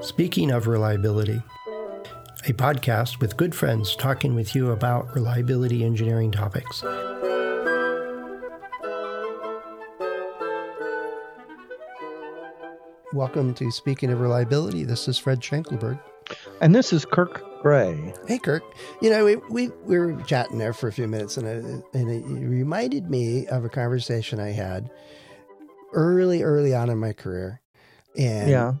Speaking of reliability, a podcast with good friends talking with you about reliability engineering topics. Welcome to Speaking of Reliability. This is Fred Schenkelberg. And this is Kirk Gray. Hey, Kirk. You know, we, we, we were chatting there for a few minutes, and it, and it reminded me of a conversation I had early, early on in my career. And, Yeah.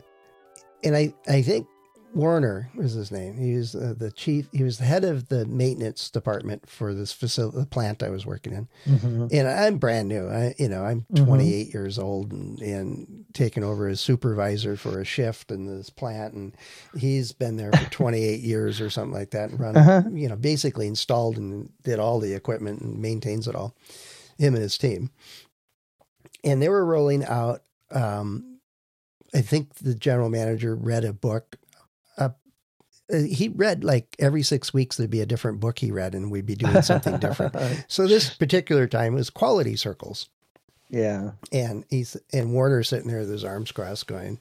And I, I think Warner was his name. He was uh, the chief, he was the head of the maintenance department for this facility, the plant I was working in. Mhm. And I'm brand new. I, you know, I'm Mhm. 28 years old and, and taking over as supervisor for a shift in this plant. And he's been there for 28 years or something like that and run, Uh-huh. you know, basically installed and did all the equipment and maintains it all, him and his team. And they were rolling out, um, I think the general manager read a book. Uh, he read like every six weeks, there'd be a different book he read, and we'd be doing something different. So this particular time was quality circles, yeah. and he's and Warner sitting there with his arms crossed, going,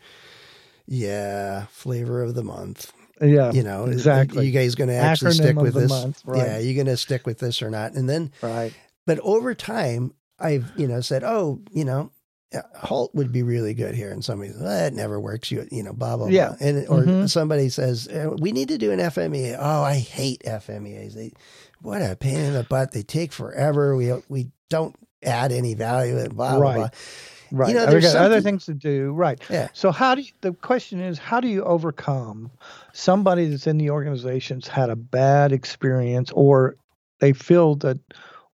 "Yeah, flavor of the month. Yeah. You know, exactly. You guys going to actually Acronym stick with this? month, right. Yeah, you going to stick with this or not?" And then, Right. but over time, I've you know said, "Oh, you know." Yeah, Halt would be really good here, and somebody says, well, "That never works." You, you know, blah blah Yeah. blah, and or Mhm. somebody says, uh, "We need to do an FMEA." Oh, I hate FMEAs. They, what a pain in the butt. They take forever. We we don't add any value, and blah blah Right. blah. Right. You know, there's there's other things to do. Right. Yeah. So how do you, the question is how do you overcome somebody that's in the organization's had a bad experience or they feel that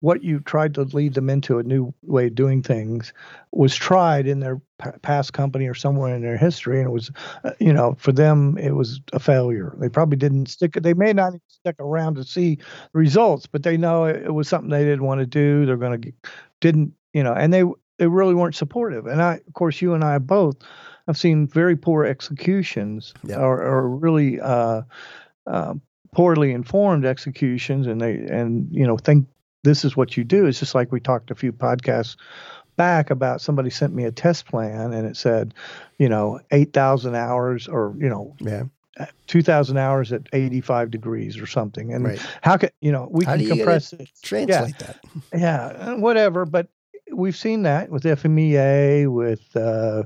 what you tried to lead them into a new way of doing things was tried in their p- past company or somewhere in their history and it was uh, you know for them it was a failure they probably didn't stick they may not even stick around to see results but they know it, it was something they didn't want to do they're going to didn't you know and they they really weren't supportive and i of course you and i both have seen very poor executions Yeah. or, or really uh, uh, poorly informed executions and they and you know think this is what you do it's just like we talked a few podcasts back about somebody sent me a test plan and it said you know 8000 hours or you know Yeah, 2000 hours at 85 degrees or something and right. how can you know we How can compress it Translate that. yeah, whatever. But we've seen that with FMEA, with uh,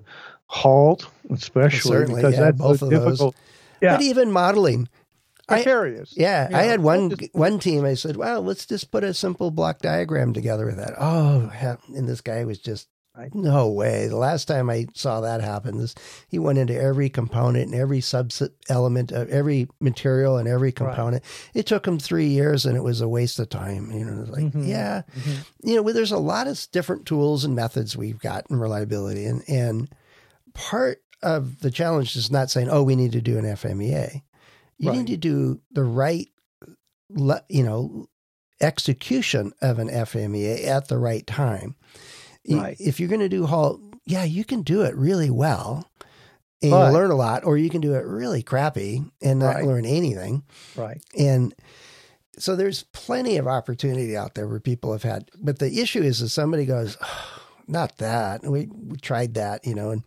HALT, especially certainly, because yeah, that's both so of those. difficult. Yeah, But even modeling. I- precarious. Yeah, You I had one just- one team. I said, "Well, let's just put a simple block diagram together with that." Oh, and this guy was just Right. no way. The last time I saw that happen, this he went into every component and every subset element of every material and every component. It took him three years, and it was a waste of time. You know, like Mhm. yeah, Mhm. you know, well, there's a lot of different tools and methods we've got in reliability, and and part of the challenge is not saying, "Oh, we need to do an FMEA." You Right. need to do the right, you know, execution of an FMEA at the right time. Right. If you're going to do halt, yeah, you can do it really well. And But- learn a lot, or you can do it really crappy and not Right. learn anything. Right. And so there's plenty of opportunity out there where people have had, but the issue is that somebody goes, "Oh, not that. We, we tried that, you know, and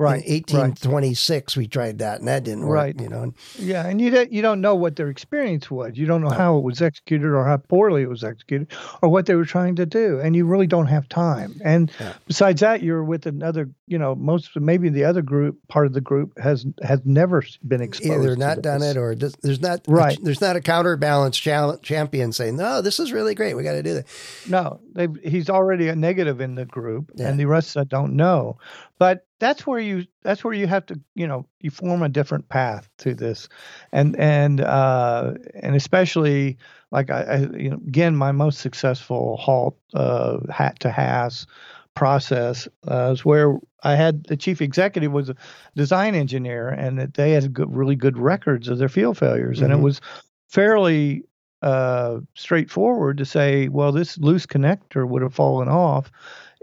Right. in right. 1826 we tried that and that didn't work, Right. you know. Yeah, and you don't you don't know what their experience was. You don't know No. how it was executed or how poorly it was executed or what they were trying to do, and you really don't have time. And Yeah. besides that, you're with another. You know, most maybe the other group part of the group has has never been exposed. either not done it or just, there's not Right. there's not a counterbalance champion saying no this is really great we got to do that No, he's already a negative in the group, Yeah. and the rest don't know. But that's where you that's where you have to you know you form a different path to this, and and uh, and especially like I, I you know again my most successful halt uh, hat to HASS process uh, is where I had the chief executive was a design engineer, and that they had good, really good records of their field failures, and Mhm. it was fairly uh, straightforward to say, well, this loose connector would have fallen off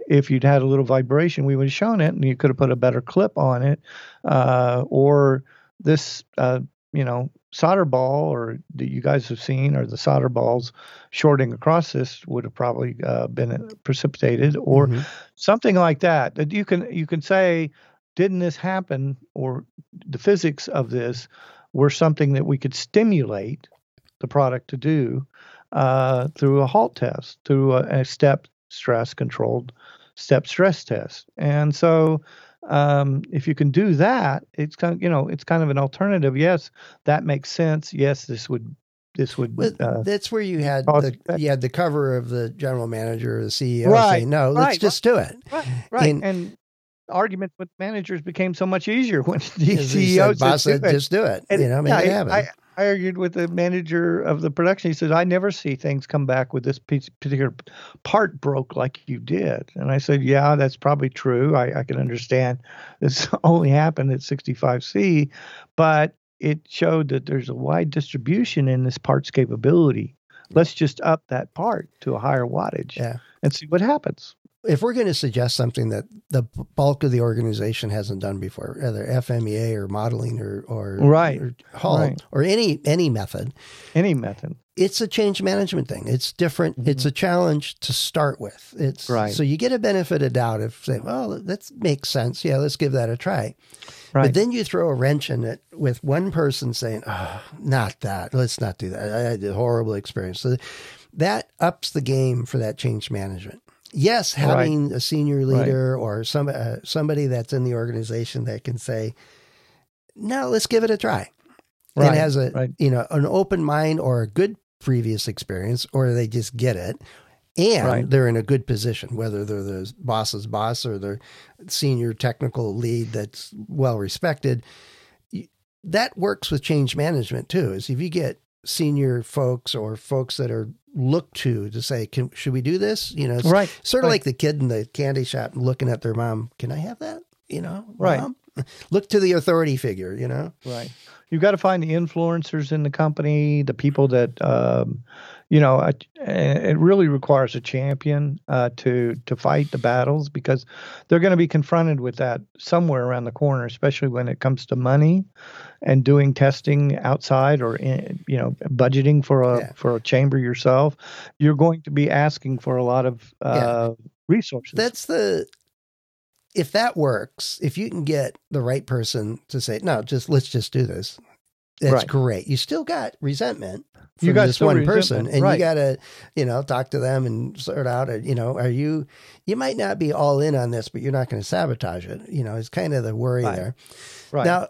if you'd had a little vibration. We would have shown it, and you could have put a better clip on it, uh, or this, uh, you know, solder ball, or that you guys have seen, or the solder balls shorting across this would have probably uh, been precipitated, or Mhm. something like that. That you can you can say didn't this happen, or the physics of this were something that we could stimulate the product to do uh, through a halt test, through a, a step stress controlled step stress test. And so um, if you can do that, it's kind of, you know, it's kind of an alternative. Yes, that makes sense. Yes, this would this would uh, that's where you had the you had the cover of the general manager or the CEO Right, saying, "No, let's right, just do it." right, right. and- And, arguments with managers became so much easier when the CEO said, "Boss said, said, "Do it." just do it." And, you know, make yeah, it I-. I, argued with the manager of the production. He said, "I never see things come back with this piece, particular part broke like you did." And I said, "Yeah, that's probably true. I, I can understand this only happened at 65C, but it showed that there's a wide distribution in this part's capability. Let's just up that part to a higher wattage Yeah. and see what happens." If we're going to suggest something that the bulk of the organization hasn't done before, either FMEA or modeling or or Right, or right. or any any method, Any method, it's a change management thing. It's different. It's a challenge to start with. It's Mm-hmm. Right. So you get a benefit of doubt if say, well, that makes sense. Yeah, let's give that a try. right? But then you throw a wrench in it with one person saying, oh, not that. Let's not do that. I had a horrible experience. So that ups the game for that change management. Yes, having a senior leader or some uh, somebody that's in the organization that can say, "No, let's give it a try," Right, and has a right. you know an open mind or a good previous experience, or they just get it, and Right. they're in a good position, whether they're the boss's boss or the senior technical lead that's well respected. That works with change management too. Is if you get senior folks or folks that are looked to to say, Can, "Should we do this?" You know, it's Right, Sort of right. like the kid in the candy shop looking at their mom. Can I have that? You know, Right. Mom? Look to the authority figure. You know, Right. You've got to find the influencers in the company, the people that, um, you know, it really requires a champion uh, to to fight the battles because they're going to be confronted with that somewhere around the corner, especially when it comes to money and doing testing outside or in, you know budgeting for a Yeah. for a chamber yourself. You're going to be asking for a lot of uh, resources. that's the. If that works, if you can get the right person to say, "No, just let's just do this," that's Right. great. You still got resentment from You got this one person, and right. you got to, you know, talk to them and sort out. You know, are you? You might not be all in on this, but you're not going to sabotage it. You know, it's kind of the worry Right. there. right. Now,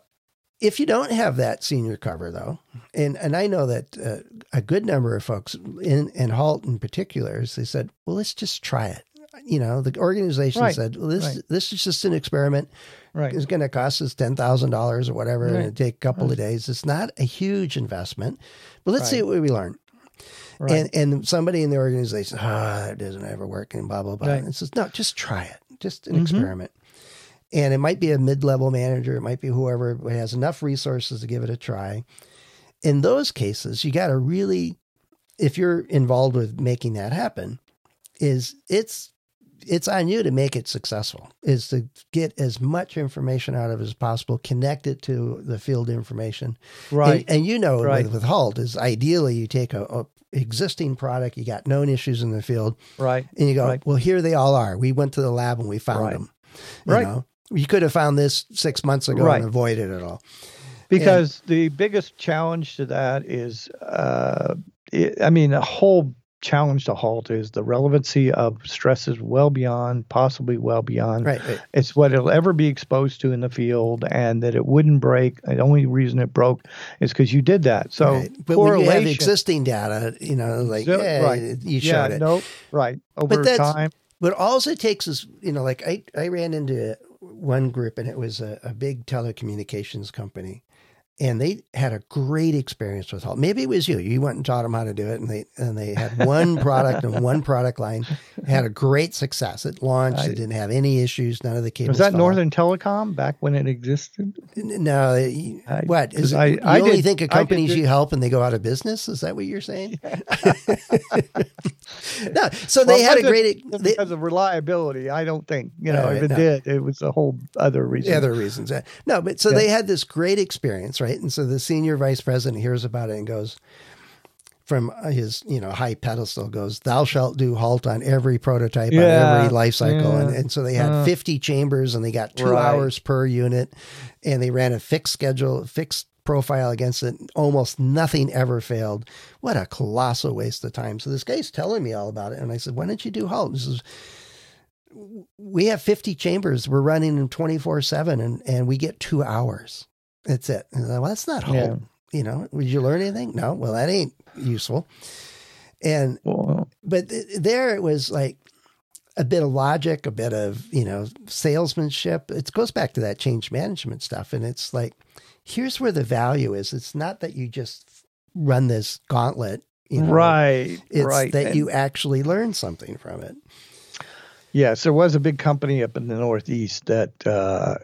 if you don't have that senior cover, though, and and I know that uh, a good number of folks in and Halt in particular, they said, "Well, let's just try it." You know, the organization Right, said, well, "This right. this is just an experiment. right. It's going to cost us ten thousand dollars or whatever, and Right. it'll take a couple of days. It's not a huge investment, but let's see what we learn." And and somebody in the organization, ah, that doesn't ever work, and blah blah blah. And it says, no, just try it, just an Mhm. experiment. And it might be a mid level manager, it might be whoever has enough resources to give it a try. In those cases, you got to really, if you're involved with making that happen, is it's it's on you to make it successful. Is to get as much information out of it as possible, connect it to the field information, right. and, and you know, Right. with, with Halt, is ideally you take a, a existing product, you got known issues in the field, right. and you go, Right. well, here they all are. We went to the lab and we found Right. them. You Right. know, you could have found this six months ago and avoided it all. because the biggest challenge to that is uh, it, i mean a whole challenge to halt is the relevancy of stresses well beyond possibly well beyond Right. right. it's what it'll ever be exposed to in the field and that it wouldn't break the only reason it broke is because you did that so right. But when you have correlation existing data, you know, like, So- yeah, right. you showed yeah it. no right over that's- time But all it takes is, you know, like I, I ran into one group and it was a, a big telecommunications company. And they had a great experience with Halt. Maybe it was you. You went and taught them how to do it, and they and they had one product and one product line. Had a great success. It launched. I- it didn't have any issues. None of the cables. was that fell. Northern Telecom back when it existed? No, I- what is it, I- you I only did- think of did companies you help and they go out of business? Is that what you're saying? no, so Well, they had a great. They, because of reliability. I don't think you know Right, if it no. did, it was a whole other reason. other reasons. No, but so Yeah. they had this great experience, right? And so the senior vice president hears about it and goes, from his you know high pedestal goes thou shalt do halt on every prototype Yeah, on every life cycle. And, yeah. and so they had Uh. 50 chambers and they got two Right. hours per unit and they ran a fixed schedule fixed profile against it. Almost nothing ever failed. What a colossal waste of time. So this guy's telling me all about it. And i said why don't you do halt? This is we have 50 chambers. We're running them 24 7 and and we get two hours that's it. I well that's not halt Yeah. you know did you learn anything? No. Well that ain't useful. And Well, but th- there it was like a bit of logic a bit of you know salesmanship. It goes back to that change management stuff. And it's like here's where the value is. It's not that you just run this gauntlet you know. Right, it's right. that And- you actually learn something from it. Yes, there was a big company up in the Northeast that uh,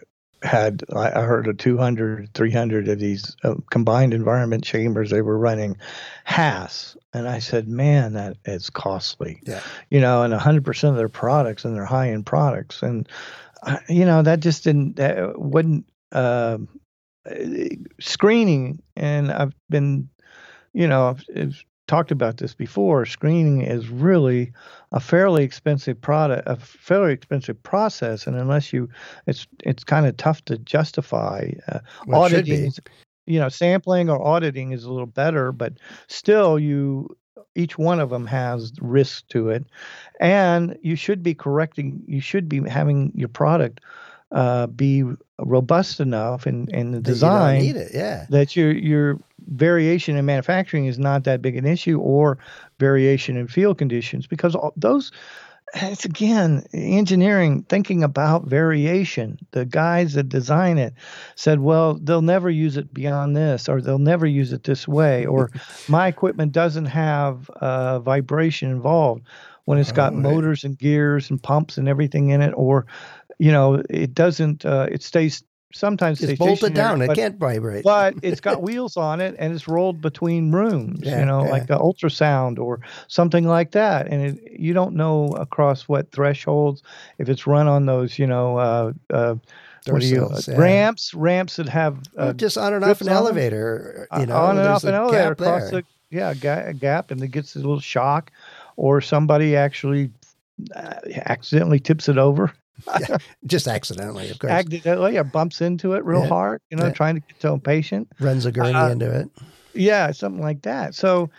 had, I heard of 200, 300 of these uh, combined environment chambers they were running HASS. And I said, man, that is costly. Yeah. You know, and 100% of their products and their high end products. And, uh, you know, that just didn't, that wouldn't, um uh, screening. And I've been, you know, I've, I've talked about this before. Screening is really a fairly expensive product, a fairly expensive process, and unless you, it's it's kind of tough to justify. Uh, Well, auditing, you know, sampling or auditing is a little better, but still, you each one of them has risk to it, and you should be correcting. You should be having your product uh, be robust enough in in the you design need it yeah that your your variation in manufacturing is not that big an issue or variation in field conditions because all, those it's again engineering thinking about variation the guys that design it said well they'll never use it beyond this or they'll never use it this way or my equipment doesn't have uh, vibration involved when it's got right. motors and gears and pumps and everything in it or you know it doesn't uh, it stays sometimes it's bolted down it can't vibrate but it's got wheels on it and it's rolled between rooms, Yeah, you know, yeah. like an ultrasound or something like that. And it, you don't know across what thresholds if it's run on those, you know, uh, uh, what do you yeah. ramps, ramps that have uh, just on and off an elevator you know on and off an elevator across there. the yeah ga- a gap, and it gets a little shock, or somebody actually uh, accidentally tips it over just accidentally of course accidentally or bumps into it real Yeah. hard, you know, Yeah. trying to get to a patient. runs a gurney Uh, into it Yeah, something like that. So,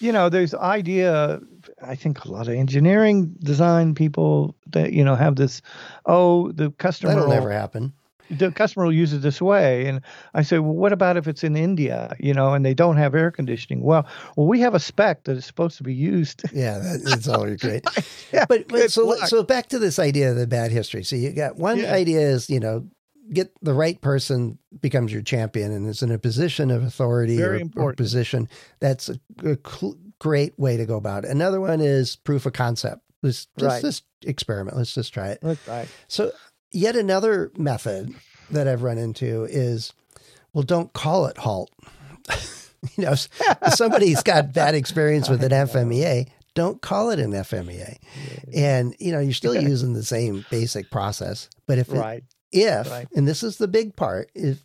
you know, there's the idea. I think a lot of engineering design people that you know have this. Oh, the customer. that'll will, never happen The customer will use it this way, and I say, well, what about if it's in India, you know, and they don't have air conditioning? Well, well, we have a spec that is supposed to be used. Yeah, that, that's all great. Yeah, but, but so luck. so back to this idea of the bad history. So you got one Yeah. idea is you know get the right person becomes your champion and is in a position of authority Very or, or position. That's a, a cl- great way to go about it. Another one is proof of concept. Let's just, Right. just experiment. Let's just try it. That's right. So yet another method that I've run into is, well, don't call it halt. you know, somebody's got bad experience with an FMEA, don't call it an FMEA. And you know, you're still using the same basic process. But if it, Right. if Right. and this is the big part, if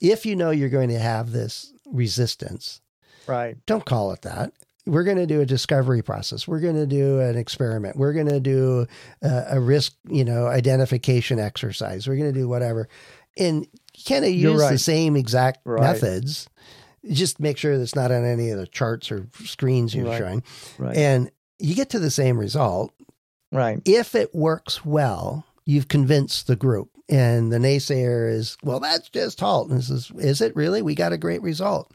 if you know you're going to have this resistance, Right. don't call it that. We're going to do a discovery process. We're going to do an experiment. We're going to do a, a risk, you know, identification exercise. We're going to do whatever, and kind of use the same exact Right. methods. Just make sure that's not on any of the charts or screens you're Right. showing, Right. and you get to the same result. right. If it works well, you've convinced the group. And the naysayer is, well, that's just halt. And this is, is it really? We got a great result.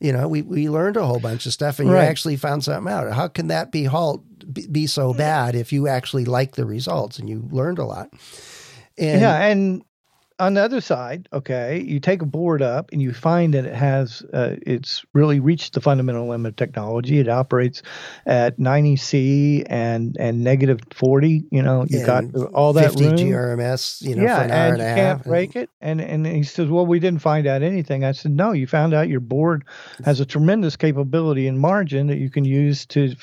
You know, we, we learned a whole bunch of stuff and Right. you actually found something out. How can that be halt be, so bad if you actually like the results and you learned a lot? And yeah, and on the other side, okay, you take a board up and you find that it has, uh, it's really reached the fundamental limit of technology. It operates at 90 C and and negative 40. You know, you got all that 50 room. GRMS, you know, yeah, for an hour and and, you can't break it. And and he says, well, we didn't find out anything. I said, no, you found out your board has a tremendous capability and margin that you can use to,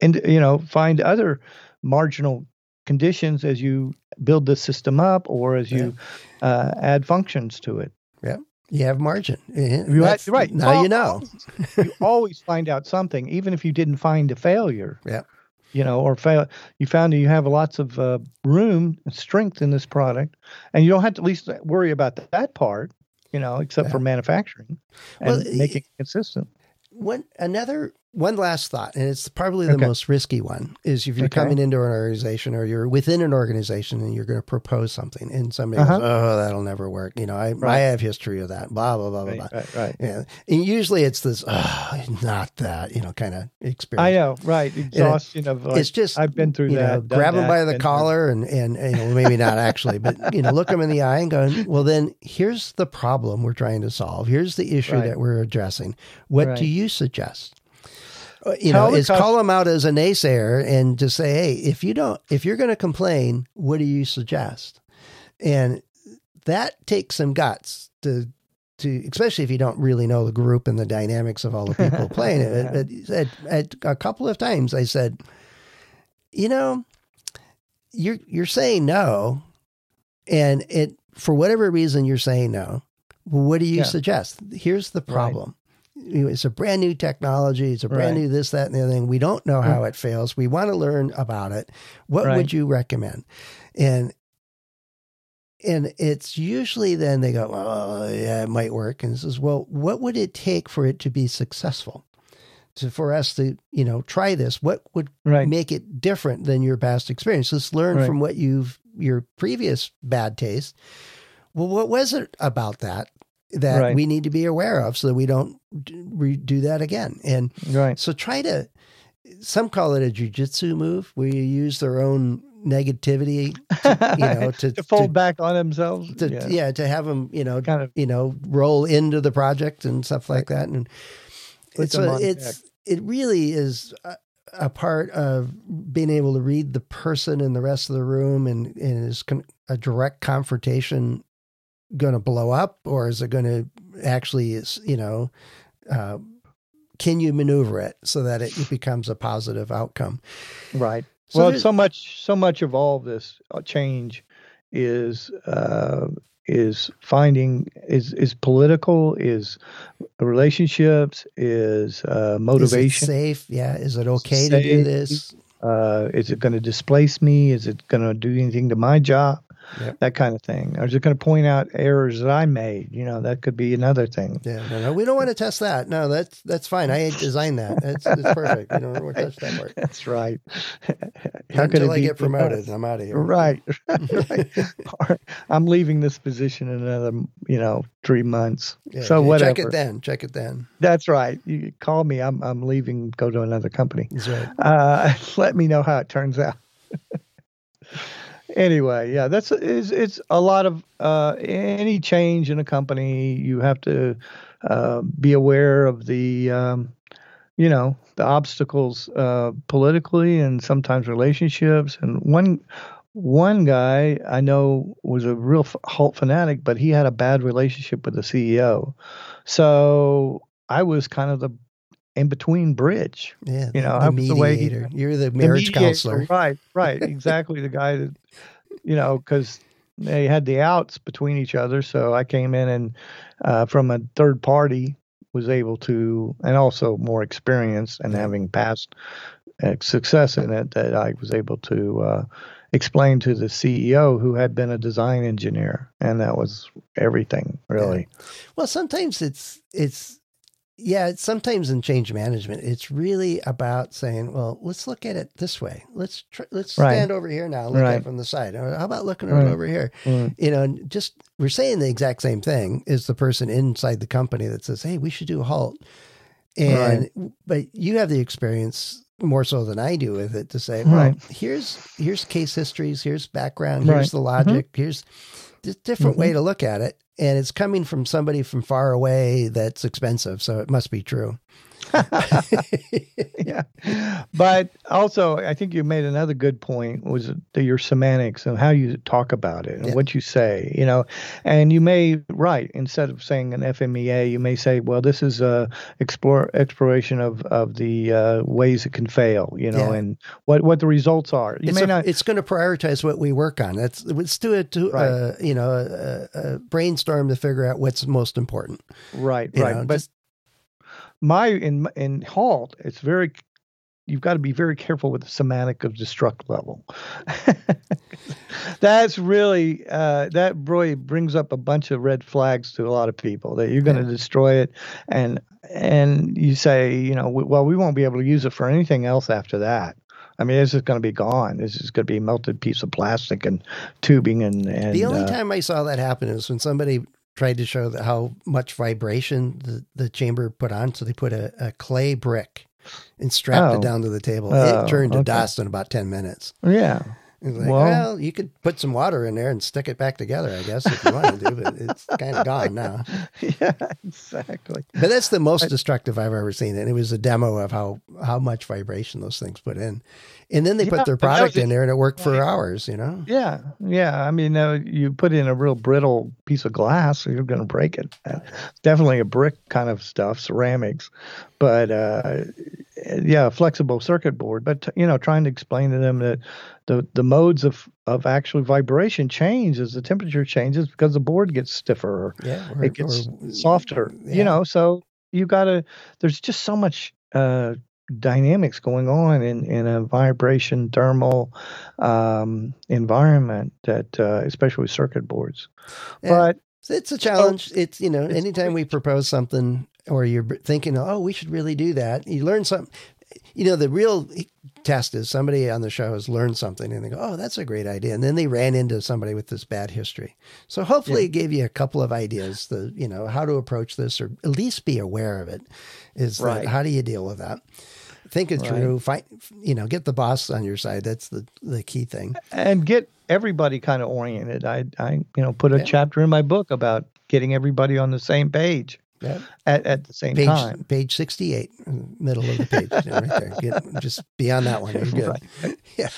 and you know, find other marginal conditions as you build the system up or as you uh, add functions to it. Yeah. You have margin. Eh, You had- right. Now Al- you know. you always find out something, even if you didn't find a failure. Yeah. You know, or fail. You found that you have lots of uh, room and strength in this product, and you don't have to at least worry about that, that part. You know, except for manufacturing and Well, making it consistent. One another one last thought, and it's probably the Okay. most risky one, is if you're Okay. coming into an organization or you're within an organization and you're going to propose something, and somebody Uh-huh. goes, "Oh, that'll never work." You know, I I have history of that. Blah blah blah blah Right, blah. right, right. Yeah, and usually it's this, oh, not that, you know, kind of experience. I know, right? Exhaustion of like, it's just I've been through that. Know, grab them by the collar and, and and you know maybe not actually, but you know look them in the eye and go, well then here's the problem we're trying to solve. Here's the issue Right. that we're addressing. What do you suggest? Uh, You Tell know, is call them out as a naysayer and just say, hey, if you don't, if you're going to complain, what do you suggest? And that takes some guts to to especially if you don't really know the group and the dynamics of all the people playing it. But at, at a couple of times I said, you know, you're you're saying no, and it for whatever reason you're saying no. What do you Yeah. suggest? Here's the problem. It's a brand new technology. It's a brand Right. new this, that, and the other thing. We don't know how mm. it fails. We want to learn about it. What Right. would you recommend? And and it's usually then they go, oh yeah, it might work. And says, well, what would it take for it to be successful? To for us to you know try this, what would Right. make it different than your past experience? Let's learn from what you've your previous bad taste. Well, what was it about that that Right. we need to be aware of so that we don't do that again? And Right. so try to. Some call it a jujitsu move where you use their own negativity, to, you know, to, to fold to- back on themselves. to, yeah. yeah. to have them, you know, Kind of you know, roll into the project and stuff like that. And it's them it's it really is a, a part of being able to read the person and the rest of the room, and, and is con- a direct confrontation going to blow up, or is it going to actually, is you know, uh, can you maneuver it so that it, it becomes a positive outcome? Right. So well, so much, so much of all this uh, change is uh, is finding is is political, is relationships, is uh, Is it motivation. safe? Yeah. Is it okay to do this? Uh, is it going to displace me? Is it going to do anything to my job? Yep. That kind of thing. Or is it going to point out errors that I made? You know, that could be another thing. Yeah, no, no, we don't want to test that. No, that's that's fine. I designed that. That's, that's perfect. We don't want to touch that part. That's right. How Until I get promoted? I'm out of here. Right. right. I'm leaving this position in another, you know, three months. Yeah, so whatever. Check it then. Check it then. That's right. You call me. I'm I'm leaving. Go to another company. That's right. Uh, let me know how it turns out. Anyway, yeah, that's it's, it's a lot of uh, any change in a company. You have to uh, be aware of the, um, you know, the obstacles uh, politically and sometimes relationships. And one one guy I know was a real Halt fanatic, but he had a bad relationship with the CEO. So I was kind of the in between bridge. Yeah, You know, the was the way he- You're the The marriage mediator, counselor. Right, right. Exactly. the guy that, you know, because they had the outs between each other. So I came in and uh, from a third party was able to, and also more experience and Yeah. having past uh, success in it, that I was able to uh, explain to the CEO who had been a design engineer. And that was everything, really. Well, sometimes it's it's yeah. It's sometimes in change management, it's really about saying, well, let's look at it this way. Let's tr- let's Right. stand over here now. Look at it from the side. Or how about looking Right. over here? Mm. you know, and just we're saying the exact same thing as the person inside the company that says, "Hey, we should do a halt." And but you have the experience more so than I do with it to say, "Well, Right. here's here's case histories, here's background, Right. here's the logic, here's this different Mm-hmm. way to look at it." And it's coming from somebody from far away that's expensive, so it must be true. yeah. But also, I think you made another good point was the, your semantics and how you talk about it and Yeah. what you say, you know. And you may, right, instead of saying an FMEA, you may say, well, this is a explore, exploration of, of the uh, ways it can fail, you know, Yeah. and what, what the results are. You it's, may a- not. it's going to prioritize what we work on. That's let's do it to Right. uh, you know a, a, a brainstorm to figure out what's most important. Right, You right. know, but just- my in in halt, it's very you've got to be very careful with the semantic of destruct level. That's really uh, that really brings up a bunch of red flags to a lot of people that you're going to Yeah. destroy it, and and you say you know well we won't be able to use it for anything else after that. I mean, it's just going to be gone. This is going to be a melted piece of plastic and tubing and and the only uh, time I saw that happen is when somebody tried to show that how much vibration the, the chamber put on. So they put a, a clay brick and strapped Oh. it down to the table. Oh, it turned to okay. dust in about ten minutes. yeah. Like, Well- well, you could put some water in there and stick it back together, I guess, if you wanted to, but it's kind of gone now. yeah, exactly. But that's the most destructive I've ever seen. And it was a demo of how, how much vibration those things put in. And then they Yeah, put their product in there and it worked for hours, you know? Yeah, yeah. I mean, uh, you put in a real brittle piece of glass, you're going to break it. Uh, definitely a brick kind of stuff, ceramics, but uh, yeah, flexible circuit board. But you know, trying to explain to them that the the modes of of actual vibration change as the temperature changes because the board gets stiffer or Yeah. or- it gets or- softer. yeah. You know, so you got to. There's just so much. Uh, dynamics going on in, in a vibration thermal um, environment that uh, especially with circuit boards Yeah. but It's a challenge. it's, you know, it's anytime we propose something or you're thinking, oh, we should really do that, you learn something. You know, the real test is somebody on the show has learned something and they go, oh, that's a great idea. And then they ran into somebody with this bad history. So hopefully it gave you a couple of ideas, the, you know, how to approach this or at least be aware of it is that Right. how do you deal with that? Think it Right. through, find, you know, get the boss on your side. That's the, the key thing. and get everybody kind of oriented i i you know put a Yeah. chapter in my book about getting everybody on the same page Yeah. at, at the same Page, time page 68, middle of the page, you know, right there. Get, just beyond that one. You're good. Right. Yeah.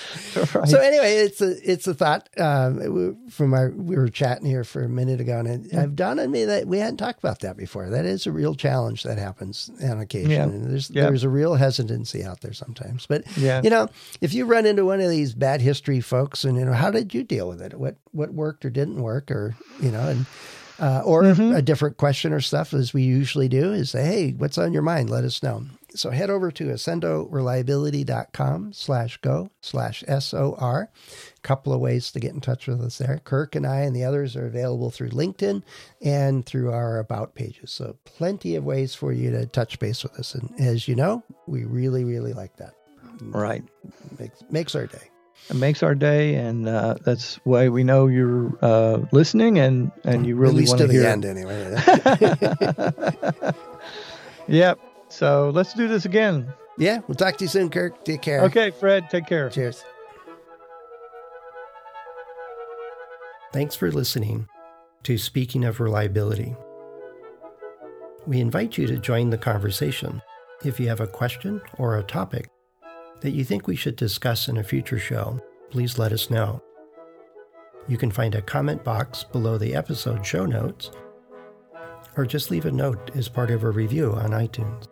right. So anyway, it's a it's a thought um, from our we were chatting here for a minute ago, and it, I've dawned on me that we hadn't talked about that before. That is a real challenge that happens on occasion, Yeah. and there's Yeah. there's a real hesitancy out there sometimes. But Yeah. you know, if you run into one of these bad history folks, and you know, how did you deal with it? What what worked or didn't work, or you know, and uh, or Mm-hmm. a different question or stuff as we usually do is say, hey, what's on your mind? Let us know. So head over to accendoreliability.com slash go slash SOR. A Couple of ways to get in touch with us there. Kirk and I and the others are available through LinkedIn and through our about pages. So plenty of ways for you to touch base with us. And as you know, we really, really like that. right Makes, makes our day. It makes our day and uh, that's why we know you're uh, listening and and you really At least want to to the hear end anyway. yep so let's do this again yeah, we'll talk to you soon, Kirk. Take care. okay fred take care Cheers. Thanks for listening to Speaking of Reliability. We invite you to join the conversation. If you have a question or a topic that you think we should discuss in a future show, please let us know. You can find a comment box below the episode show notes or just leave a note as part of a review on iTunes.